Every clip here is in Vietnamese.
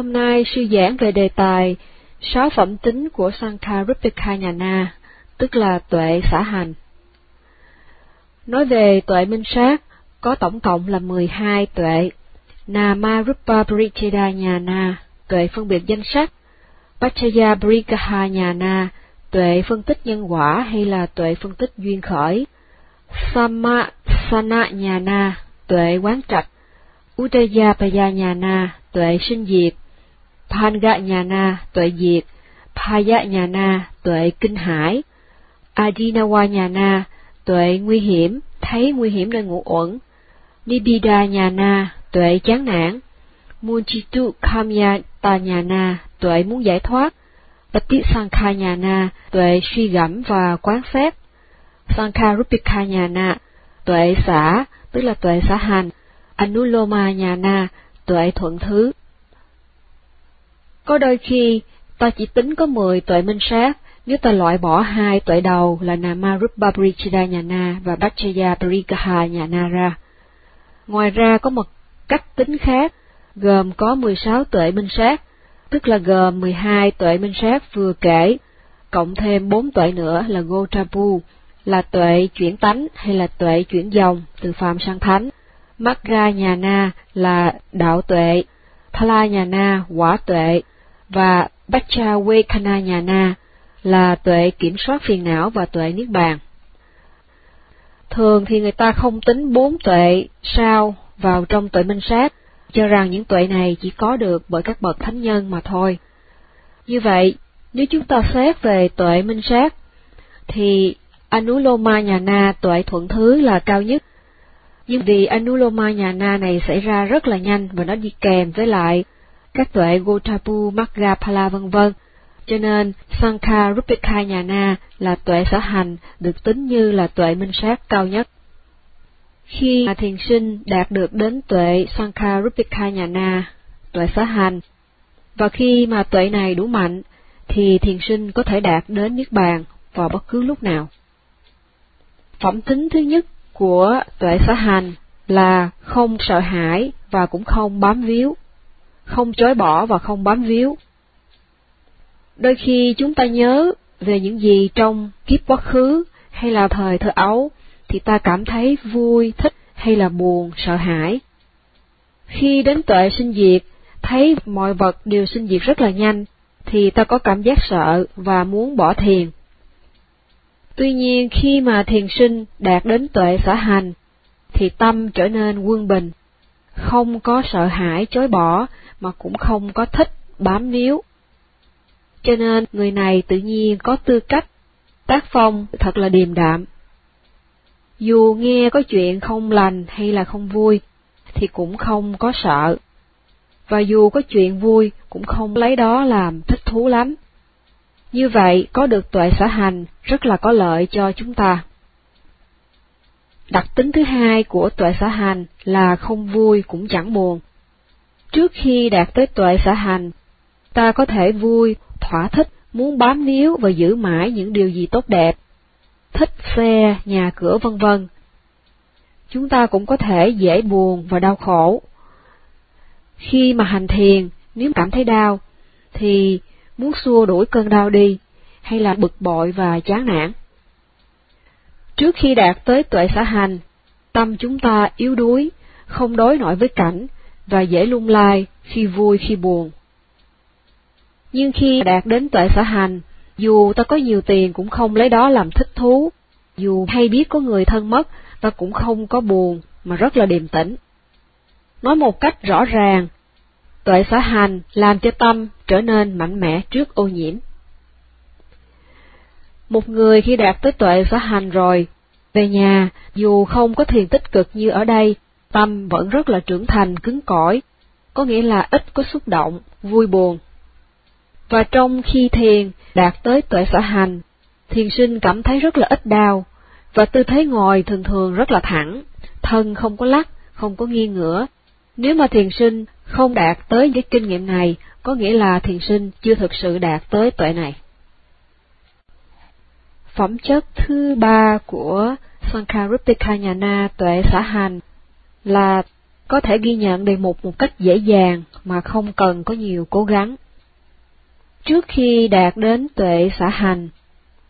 Hôm nay sư giảng về đề tài sáu phẩm tính của Sankarupika Nhana, tức là tuệ xã hành. Nói về tuệ minh sát, có tổng cộng là 12 tuệ. Namarupa Paricheda Nhana, tuệ phân biệt danh sắc. Pachaya Brikaha Nhana, tuệ phân tích nhân quả hay là tuệ phân tích duyên khởi. Samasana Nhana, tuệ quán trạch. Udayapaya Nhana, tuệ sinh diệt. Panga Nhana, tuệ diệt. Paya Nhana, tuệ kinh hải. Adinawa Nhana, tuệ nguy hiểm, thấy nguy hiểm nơi ngủ uẩn. Nibida Nhana, tuệ chán nản. Munchitu Kamya Tanyana, tuệ muốn giải thoát. Patisankha Nhana, tuệ suy gẫm và quán xét. Sankarupika Nhana, tuệ xả, tức là tuệ xả hành. Anuloma Nhana, tuệ thuận thứ. Có đôi khi, ta chỉ tính có 10 tuệ minh sát, nếu ta loại bỏ hai tuệ đầu là Namarupa Parichida Nhana và Bachaya Parikaha Nhana ra. Ngoài ra có một cách tính khác, gồm có 16 tuệ minh sát, tức là gồm 12 tuệ minh sát vừa kể, cộng thêm 4 tuệ nữa là Gotapu, là tuệ chuyển tánh hay là tuệ chuyển dòng từ phàm sang thánh. Magga nhà na là đạo tuệ, Phala nhà na quả tuệ, và Bacha Nhana là tuệ kiểm soát phiền não và tuệ niết bàn. Thường thì người ta không tính bốn tuệ sao vào trong tuệ minh sát, cho rằng những tuệ này chỉ có được bởi các bậc thánh nhân mà thôi. Như vậy, nếu chúng ta xét về tuệ minh sát, thì Anuloma nhà na tuệ thuận thứ là cao nhất. Nhưng vì Anuloma nhà na này xảy ra rất là nhanh và nó đi kèm với lại các tuệ Gotapu, Magapala vân vân, cho nên Sankha Rupika nhà na là tuệ sở hành được tính như là tuệ minh sát cao nhất. Khi mà thiền sinh đạt được đến tuệ Sankha Rupika nhà na, tuệ sở hành, và khi mà tuệ này đủ mạnh, thì thiền sinh có thể đạt đến Niết Bàn vào bất cứ lúc nào. Phẩm tính thứ nhất của tuệ sở hành là không sợ hãi và cũng không bám víu, không chối bỏ và không bám víu. Đôi khi chúng ta nhớ về những gì trong kiếp quá khứ hay là thời thơ ấu, thì ta cảm thấy vui, thích hay là buồn, sợ hãi. Khi đến tuệ sinh diệt, thấy mọi vật đều sinh diệt rất là nhanh, thì ta có cảm giác sợ và muốn bỏ thiền. Tuy nhiên khi mà thiền sinh đạt đến tuệ sở hành, thì tâm trở nên quân bình, không có sợ hãi chối bỏ mà cũng không có thích bám níu. Cho nên người này tự nhiên có tư cách, tác phong thật là điềm đạm. Dù nghe có chuyện không lành hay là không vui, thì cũng không có sợ. Và dù có chuyện vui, cũng không lấy đó làm thích thú lắm. Như vậy, có được tuệ xã hành rất là có lợi cho chúng ta. Đặc tính thứ hai của tuệ xã hành là không vui cũng chẳng buồn. Trước khi đạt tới tuệ xã hành, ta có thể vui, thỏa thích, muốn bám níu và giữ mãi những điều gì tốt đẹp, thích xe, nhà cửa vân vân. Chúng ta cũng có thể dễ buồn và đau khổ. Khi mà hành thiền, nếu cảm thấy đau, thì muốn xua đuổi cơn đau đi, hay là bực bội và chán nản. Trước khi đạt tới tuệ xã hành, tâm chúng ta yếu đuối, không đối nội với cảnh, và dễ lung lai khi vui khi buồn. Nhưng khi đạt đến tuệ sở hành, dù ta có nhiều tiền cũng không lấy đó làm thích thú, dù hay biết có người thân mất, ta cũng không có buồn, mà rất là điềm tĩnh. Nói một cách rõ ràng, tuệ xã hành làm cho tâm trở nên mạnh mẽ trước ô nhiễm. Một người khi đạt tới tuệ xã hành rồi, về nhà, dù không có thiền tích cực như ở đây, tâm vẫn rất là trưởng thành cứng cỏi, có nghĩa là ít có xúc động, vui buồn. Và trong khi thiền đạt tới tuệ sở hành, thiền sinh cảm thấy rất là ít đau, và tư thế ngồi thường thường rất là thẳng, thân không có lắc, không có nghiêng ngửa. Nếu mà thiền sinh không đạt tới những kinh nghiệm này, có nghĩa là thiền sinh chưa thực sự đạt tới tuệ này. Phẩm chất thứ ba của Sankarupika Nhana tuệ xã hành là có thể ghi nhận đề mục một cách dễ dàng mà không cần có nhiều cố gắng. Trước khi đạt đến tuệ xã hành,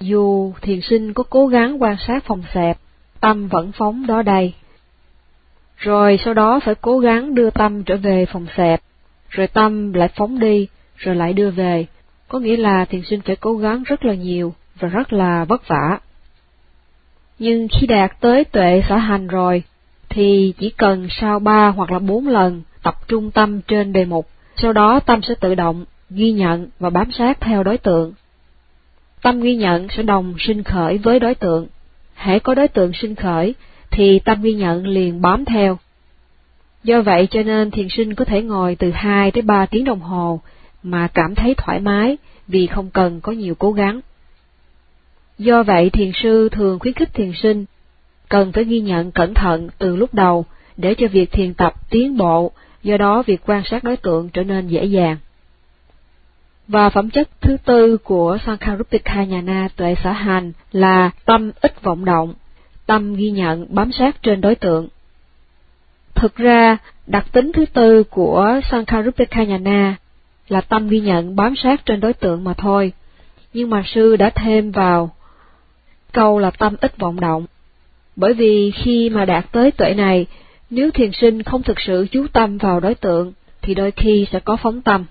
dù thiền sinh có cố gắng quan sát phòng xẹp, tâm vẫn phóng đó đây. Rồi sau đó phải cố gắng đưa tâm trở về phòng xẹp, rồi tâm lại phóng đi, rồi lại đưa về, có nghĩa là thiền sinh phải cố gắng rất là nhiều và rất là vất vả. Nhưng khi đạt tới tuệ xã hành rồi, thì chỉ cần sau ba hoặc là bốn lần tập trung tâm trên đề mục, sau đó tâm sẽ tự động ghi nhận và bám sát theo đối tượng. Tâm ghi nhận sẽ đồng sinh khởi với đối tượng. Hãy có đối tượng sinh khởi, thì tâm ghi nhận liền bám theo. Do vậy cho nên thiền sinh có thể ngồi từ 2 tới 3 tiếng đồng hồ mà cảm thấy thoải mái vì không cần có nhiều cố gắng. Do vậy thiền sư thường khuyến khích thiền sinh cần phải ghi nhận cẩn thận từ lúc đầu để cho việc thiền tập tiến bộ, do đó việc quan sát đối tượng trở nên dễ dàng. Và phẩm chất thứ tư của Sankarupika Nhana tuệ xã hành là tâm ít vọng động, tâm ghi nhận bám sát trên đối tượng. Thực ra, đặc tính thứ tư của Sankarupika Nhana là tâm ghi nhận bám sát trên đối tượng mà thôi, nhưng mà sư đã thêm vào câu là tâm ít vọng động. Bởi vì khi mà đạt tới tuệ này, nếu thiền sinh không thực sự chú tâm vào đối tượng, thì đôi khi sẽ có phóng tâm.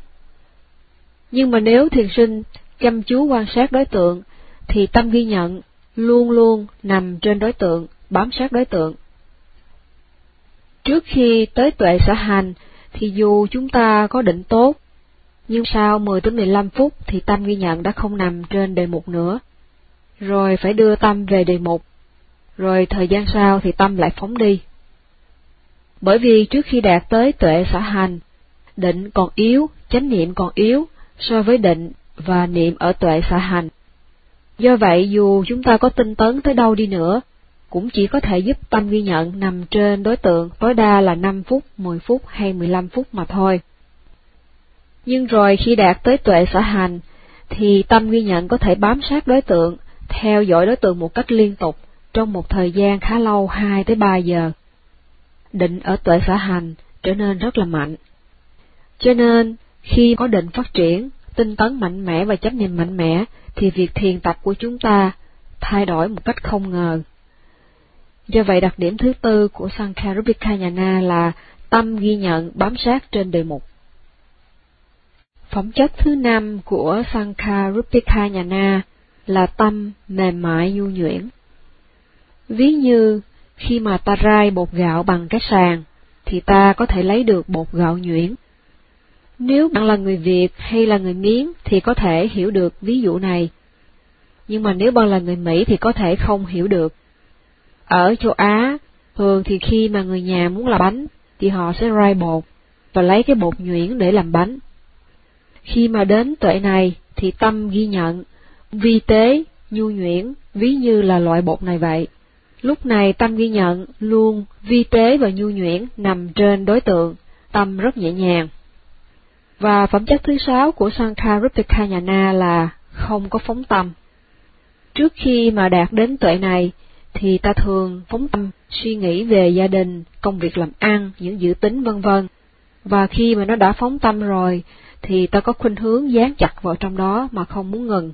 Nhưng mà nếu thiền sinh chăm chú quan sát đối tượng, thì tâm ghi nhận luôn luôn nằm trên đối tượng, bám sát đối tượng. Trước khi tới tuệ sở hành, thì dù chúng ta có định tốt, nhưng sau 10 tới 15 phút thì tâm ghi nhận đã không nằm trên đề mục nữa. Rồi phải đưa tâm về đề mục, rồi thời gian sau thì tâm lại phóng đi. Bởi vì trước khi đạt tới tuệ sở hành, định còn yếu, chánh niệm còn yếu so với định và niệm ở tuệ sở hành. Do vậy dù chúng ta có tinh tấn tới đâu đi nữa, cũng chỉ có thể giúp tâm ghi nhận nằm trên đối tượng tối đa là 5 phút, 10 phút hay 15 phút mà thôi. Nhưng rồi khi đạt tới tuệ sở hành, thì tâm ghi nhận có thể bám sát đối tượng, theo dõi đối tượng một cách liên tục trong một thời gian khá lâu 2 tới 3 giờ. Định ở tuệ sở hành trở nên rất là mạnh. Cho nên, khi có định phát triển, tinh tấn mạnh mẽ và chấp niệm mạnh mẽ, thì việc thiền tập của chúng ta thay đổi một cách không ngờ. Do vậy đặc điểm thứ tư của Sankarupikayana là tâm ghi nhận bám sát trên đề mục. Phẩm chất thứ năm của Sankarupikayana là tâm mềm mại nhu nhuyễn. Ví như khi mà ta rai bột gạo bằng cái sàn, thì ta có thể lấy được bột gạo nhuyễn. Nếu bạn là người Việt hay là người Miến thì có thể hiểu được ví dụ này. Nhưng mà nếu bạn là người Mỹ thì có thể không hiểu được. Ở châu Á, thường thì khi mà người nhà muốn làm bánh, thì họ sẽ rai bột, và lấy cái bột nhuyễn để làm bánh. Khi mà đến tuệ này, thì tâm ghi nhận, vi tế, nhu nhuyễn, ví như là loại bột này vậy. Lúc này tâm ghi nhận luôn vi tế và nhu nhuyễn nằm trên đối tượng, tâm rất nhẹ nhàng. Và phẩm chất thứ sáu của Sankarupikayana là không có phóng tâm. Trước khi mà đạt đến tuệ này, thì ta thường phóng tâm suy nghĩ về gia đình, công việc làm ăn, những dự tính vân vân. Và khi mà nó đã phóng tâm rồi, thì ta có khuynh hướng dán chặt vào trong đó mà không muốn ngừng.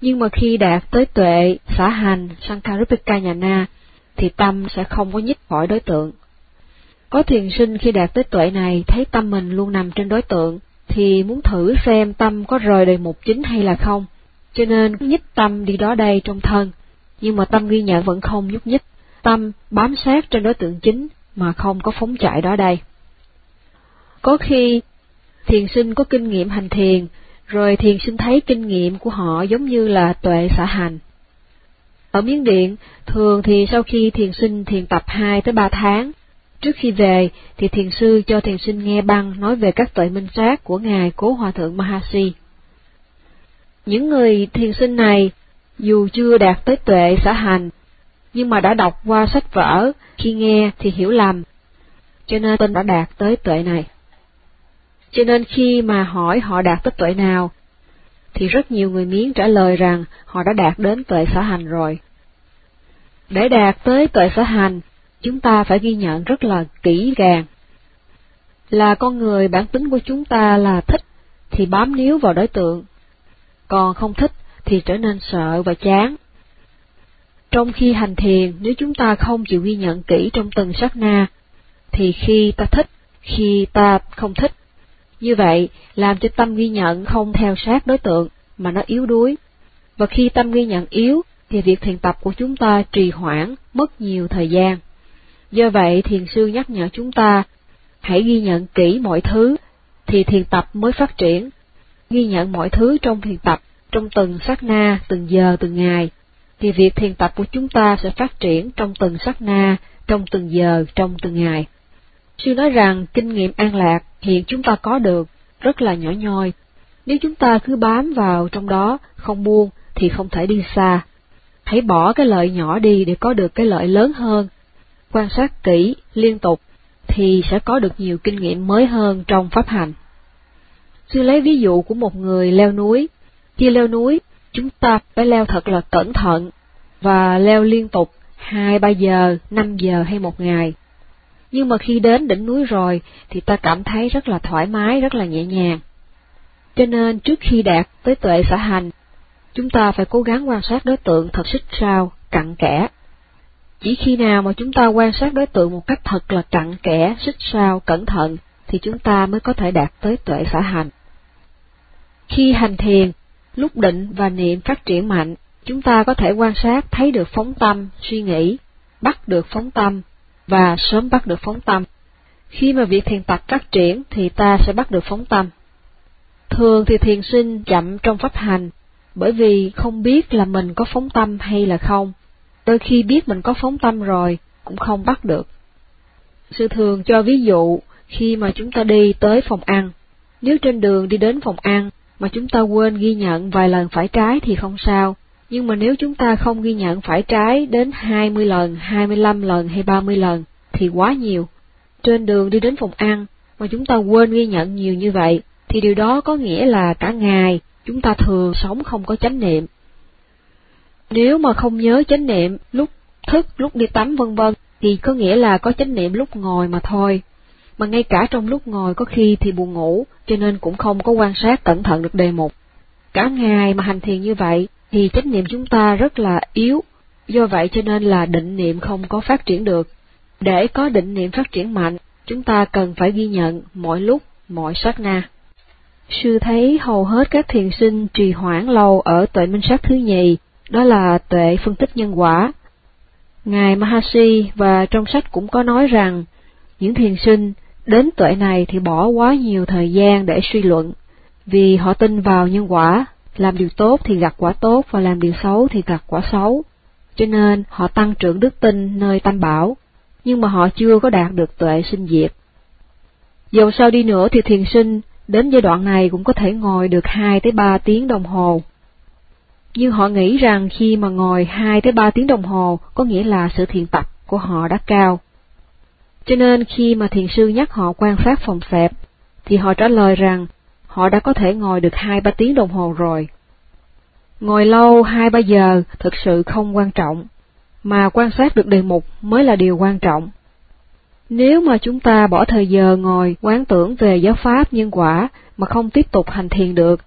Nhưng mà khi đạt tới tuệ, xã hành, Sankarupikayana, thì tâm sẽ không có nhích khỏi đối tượng. Có thiền sinh khi đạt tới tuệ này thấy tâm mình luôn nằm trên đối tượng, thì muốn thử xem tâm có rời đề mục chính hay là không, cho nên nhích tâm đi đó đây trong thân, nhưng mà tâm ghi nhận vẫn không nhúc nhích, tâm bám sát trên đối tượng chính mà không có phóng chạy đó đây. Có khi thiền sinh có kinh nghiệm hành thiền, rồi thiền sinh thấy kinh nghiệm của họ giống như là tuệ xã hành. Ở Miến Điện, thường thì sau khi thiền sinh thiền tập 2 tới 3 tháng, trước khi về thì thiền sư cho thiền sinh nghe băng nói về các tuệ minh sát của Ngài Cố Hòa Thượng Mahasi. Những người thiền sinh này, dù chưa đạt tới tuệ xã hành, nhưng mà đã đọc qua sách vở, khi nghe thì hiểu lầm, cho nên tên đã đạt tới tuệ này. Cho nên khi mà hỏi họ đạt tới tuệ nào, thì rất nhiều người miến trả lời rằng họ đã đạt đến tuệ xã hành rồi. Để đạt tới tuệ xã hành, chúng ta phải ghi nhận rất là kỹ càng. Là con người bản tính của chúng ta là thích thì bám níu vào đối tượng, còn không thích thì trở nên sợ và chán. Trong khi hành thiền, nếu chúng ta không chịu ghi nhận kỹ trong từng sát na, thì khi ta thích, khi ta không thích, như vậy làm cho tâm ghi nhận không theo sát đối tượng, mà nó yếu đuối. Và khi tâm ghi nhận yếu, thì việc thiền tập của chúng ta trì hoãn, mất nhiều thời gian. Do vậy, thiền sư nhắc nhở chúng ta, hãy ghi nhận kỹ mọi thứ, thì thiền tập mới phát triển. Ghi nhận mọi thứ trong thiền tập, trong từng sát na, từng giờ, từng ngày, thì việc thiền tập của chúng ta sẽ phát triển trong từng sát na, trong từng giờ, trong từng ngày. Sư nói rằng kinh nghiệm an lạc hiện chúng ta có được rất là nhỏ nhoi. Nếu chúng ta cứ bám vào trong đó, không buông, thì không thể đi xa. Hãy bỏ cái lợi nhỏ đi để có được cái lợi lớn hơn. Quan sát kỹ, liên tục, thì sẽ có được nhiều kinh nghiệm mới hơn trong pháp hành. Sư lấy ví dụ của một người leo núi. Khi leo núi, chúng ta phải leo thật là cẩn thận, và leo liên tục hai ba giờ, năm giờ hay một ngày. Nhưng mà khi đến đỉnh núi rồi thì ta cảm thấy rất là thoải mái, rất là nhẹ nhàng. Cho nên trước khi đạt tới tuệ xã hành, chúng ta phải cố gắng quan sát đối tượng thật xích sao, cặn kẽ. Chỉ khi nào mà chúng ta quan sát đối tượng một cách thật là cặn kẽ, xích sao, cẩn thận, thì chúng ta mới có thể đạt tới tuệ xã hành. Khi hành thiền, lúc định và niệm phát triển mạnh, chúng ta có thể quan sát thấy được phóng tâm, suy nghĩ, bắt được phóng tâm, và sớm bắt được phóng tâm. Khi mà việc thiền tập phát triển thì ta sẽ bắt được phóng tâm. Thường thì thiền sinh chậm trong pháp hành, bởi vì không biết là mình có phóng tâm hay là không. Đôi khi biết mình có phóng tâm rồi, cũng không bắt được. Sư thường cho ví dụ, khi mà chúng ta đi tới phòng ăn, nếu trên đường đi đến phòng ăn mà chúng ta quên ghi nhận vài lần phải trái thì không sao, nhưng mà nếu chúng ta không ghi nhận phải trái đến 20 lần, 25 lần hay 30 lần, thì quá nhiều. Trên đường đi đến phòng ăn, mà chúng ta quên ghi nhận nhiều như vậy, thì điều đó có nghĩa là cả ngày chúng ta thường sống không có chánh niệm. Nếu mà không nhớ chánh niệm lúc thức, lúc đi tắm vân vân, thì có nghĩa là có chánh niệm lúc ngồi mà thôi. Mà ngay cả trong lúc ngồi có khi thì buồn ngủ, cho nên cũng không có quan sát cẩn thận được đề mục. Cả ngày mà hành thiền như vậy, thì chánh niệm chúng ta rất là yếu, do vậy cho nên là định niệm không có phát triển được. Để có định niệm phát triển mạnh, chúng ta cần phải ghi nhận mọi lúc, mọi sát na. Sư thấy hầu hết các thiền sinh trì hoãn lâu ở tuệ minh sát thứ nhì, đó là tuệ phân tích nhân quả. Ngài Mahasi và trong sách cũng có nói rằng, những thiền sinh đến tuệ này thì bỏ quá nhiều thời gian để suy luận, vì họ tin vào nhân quả làm điều tốt thì gặt quả tốt và làm điều xấu thì gặt quả xấu. Cho nên họ tăng trưởng đức tin nơi tam bảo, nhưng mà họ chưa có đạt được tuệ sinh diệt. Dầu sao đi nữa thì thiền sinh đến giai đoạn này cũng có thể ngồi được 2 tới 3 tiếng đồng hồ. Nhưng họ nghĩ rằng khi mà ngồi 2 tới 3 tiếng đồng hồ có nghĩa là sự thiền tập của họ đã cao. Cho nên khi mà thiền sư nhắc họ quan sát phòng xẹp, thì họ trả lời rằng họ đã có thể ngồi được hai ba tiếng đồng hồ rồi. Ngồi lâu hai ba giờ thực sự không quan trọng, mà quan sát được đề mục mới là điều quan trọng. Nếu mà chúng ta bỏ thời giờ ngồi quán tưởng về giáo pháp nhân quả mà không tiếp tục hành thiền được,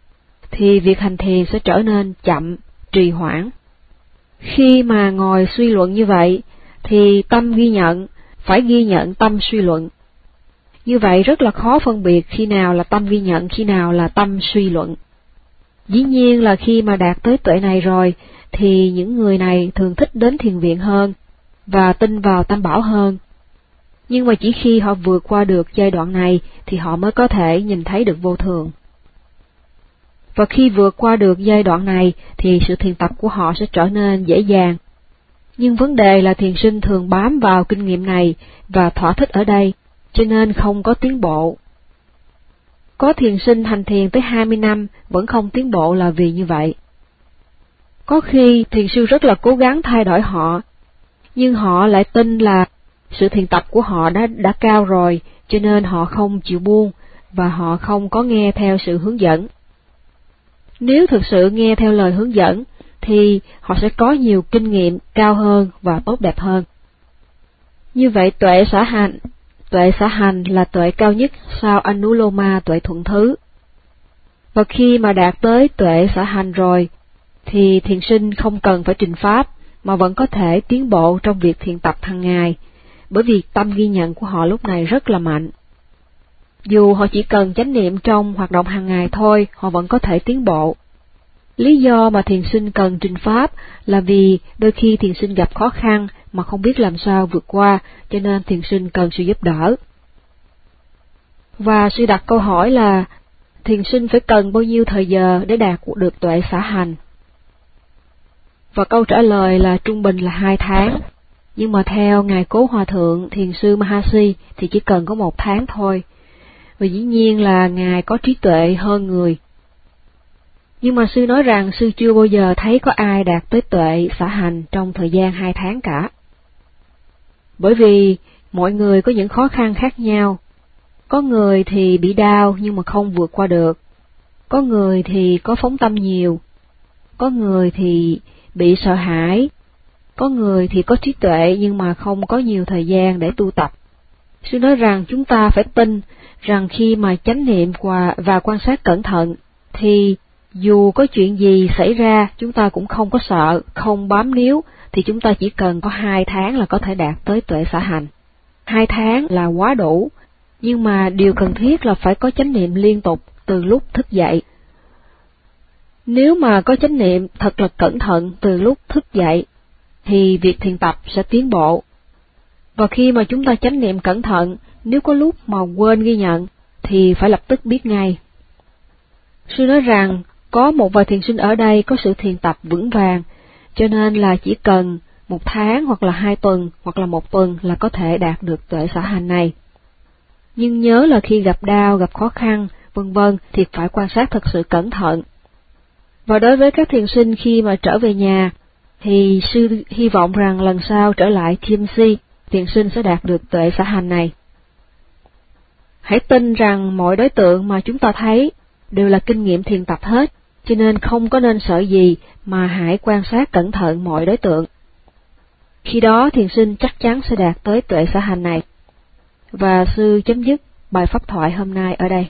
thì việc hành thiền sẽ trở nên chậm, trì hoãn. Khi mà ngồi suy luận như vậy, thì tâm ghi nhận, phải ghi nhận tâm suy luận. Như vậy rất là khó phân biệt khi nào là tâm ghi nhận, khi nào là tâm suy luận. Dĩ nhiên là khi mà đạt tới tuệ này rồi, thì những người này thường thích đến thiền viện hơn, và tin vào tam bảo hơn. Nhưng mà chỉ khi họ vượt qua được giai đoạn này thì họ mới có thể nhìn thấy được vô thường. Và khi vượt qua được giai đoạn này thì sự thiền tập của họ sẽ trở nên dễ dàng. Nhưng vấn đề là thiền sinh thường bám vào kinh nghiệm này và thỏa thích ở đây cho nên không có tiến bộ. Có thiền sinh hành thiền tới 20 năm vẫn không tiến bộ là vì như vậy. Có khi thiền sư rất là cố gắng thay đổi họ, nhưng họ lại tin là sự thiền tập của họ đã đã cao rồi, cho nên họ không chịu buông và họ không có nghe theo sự hướng dẫn. Nếu thực sự nghe theo lời hướng dẫn, thì họ sẽ có nhiều kinh nghiệm cao hơn và tốt đẹp hơn. Như vậy tuệ xã hạnh tuệ xã hành là tuệ cao nhất sau Anuloma tuệ thuận thứ. Và khi mà đạt tới tuệ xã hành rồi, thì thiền sinh không cần phải trình pháp, mà vẫn có thể tiến bộ trong việc thiền tập hàng ngày, bởi vì tâm ghi nhận của họ lúc này rất là mạnh. Dù họ chỉ cần chánh niệm trong hoạt động hàng ngày thôi, họ vẫn có thể tiến bộ. Lý do mà thiền sinh cần trình pháp là vì đôi khi thiền sinh gặp khó khăn mà không biết làm sao vượt qua, cho nên thiền sinh cần sự giúp đỡ. Và sư đặt câu hỏi là, thiền sinh phải cần bao nhiêu thời giờ để đạt được tuệ xã hành? Và câu trả lời là trung bình là hai tháng, nhưng mà theo Ngài Cố Hòa Thượng Thiền sư Mahasi thì chỉ cần có một tháng thôi. Và dĩ nhiên là Ngài có trí tuệ hơn người. Nhưng mà sư nói rằng sư chưa bao giờ thấy có ai đạt tới tuệ xã hành trong thời gian hai tháng cả. Bởi vì mọi người có những khó khăn khác nhau. Có người thì bị đau nhưng mà không vượt qua được. Có người thì có phóng tâm nhiều. Có người thì bị sợ hãi. Có người thì có trí tuệ nhưng mà không có nhiều thời gian để tu tập. Sư nói rằng chúng ta phải tin rằng khi mà chánh niệm và, và quan sát cẩn thận, thì dù có chuyện gì xảy ra chúng ta cũng không có sợ, không bám níu, thì chúng ta chỉ cần có hai tháng là có thể đạt tới tuệ xã hành. Hai tháng là quá đủ, nhưng mà điều cần thiết là phải có chánh niệm liên tục từ lúc thức dậy. Nếu mà có chánh niệm thật là cẩn thận từ lúc thức dậy, thì việc thiền tập sẽ tiến bộ. Và khi mà chúng ta chánh niệm cẩn thận, nếu có lúc mà quên ghi nhận, thì phải lập tức biết ngay. Sư nói rằng, có một vài thiền sinh ở đây có sự thiền tập vững vàng, cho nên là chỉ cần một tháng hoặc là hai tuần hoặc là một tuần là có thể đạt được tuệ xã hành này. Nhưng nhớ là khi gặp đau, gặp khó khăn, vân vân thì phải quan sát thật sự cẩn thận. Và đối với các thiền sinh khi mà trở về nhà, thì sư hy vọng rằng lần sau trở lại TMC, thiền sinh sẽ đạt được tuệ xã hành này. Hãy tin rằng mọi đối tượng mà chúng ta thấy đều là kinh nghiệm thiền tập hết, cho nên không có nên sợ gì mà hãy quan sát cẩn thận mọi đối tượng. Khi đó thiền sinh chắc chắn sẽ đạt tới tuệ xã hành này. Và sư chấm dứt bài pháp thoại hôm nay ở đây.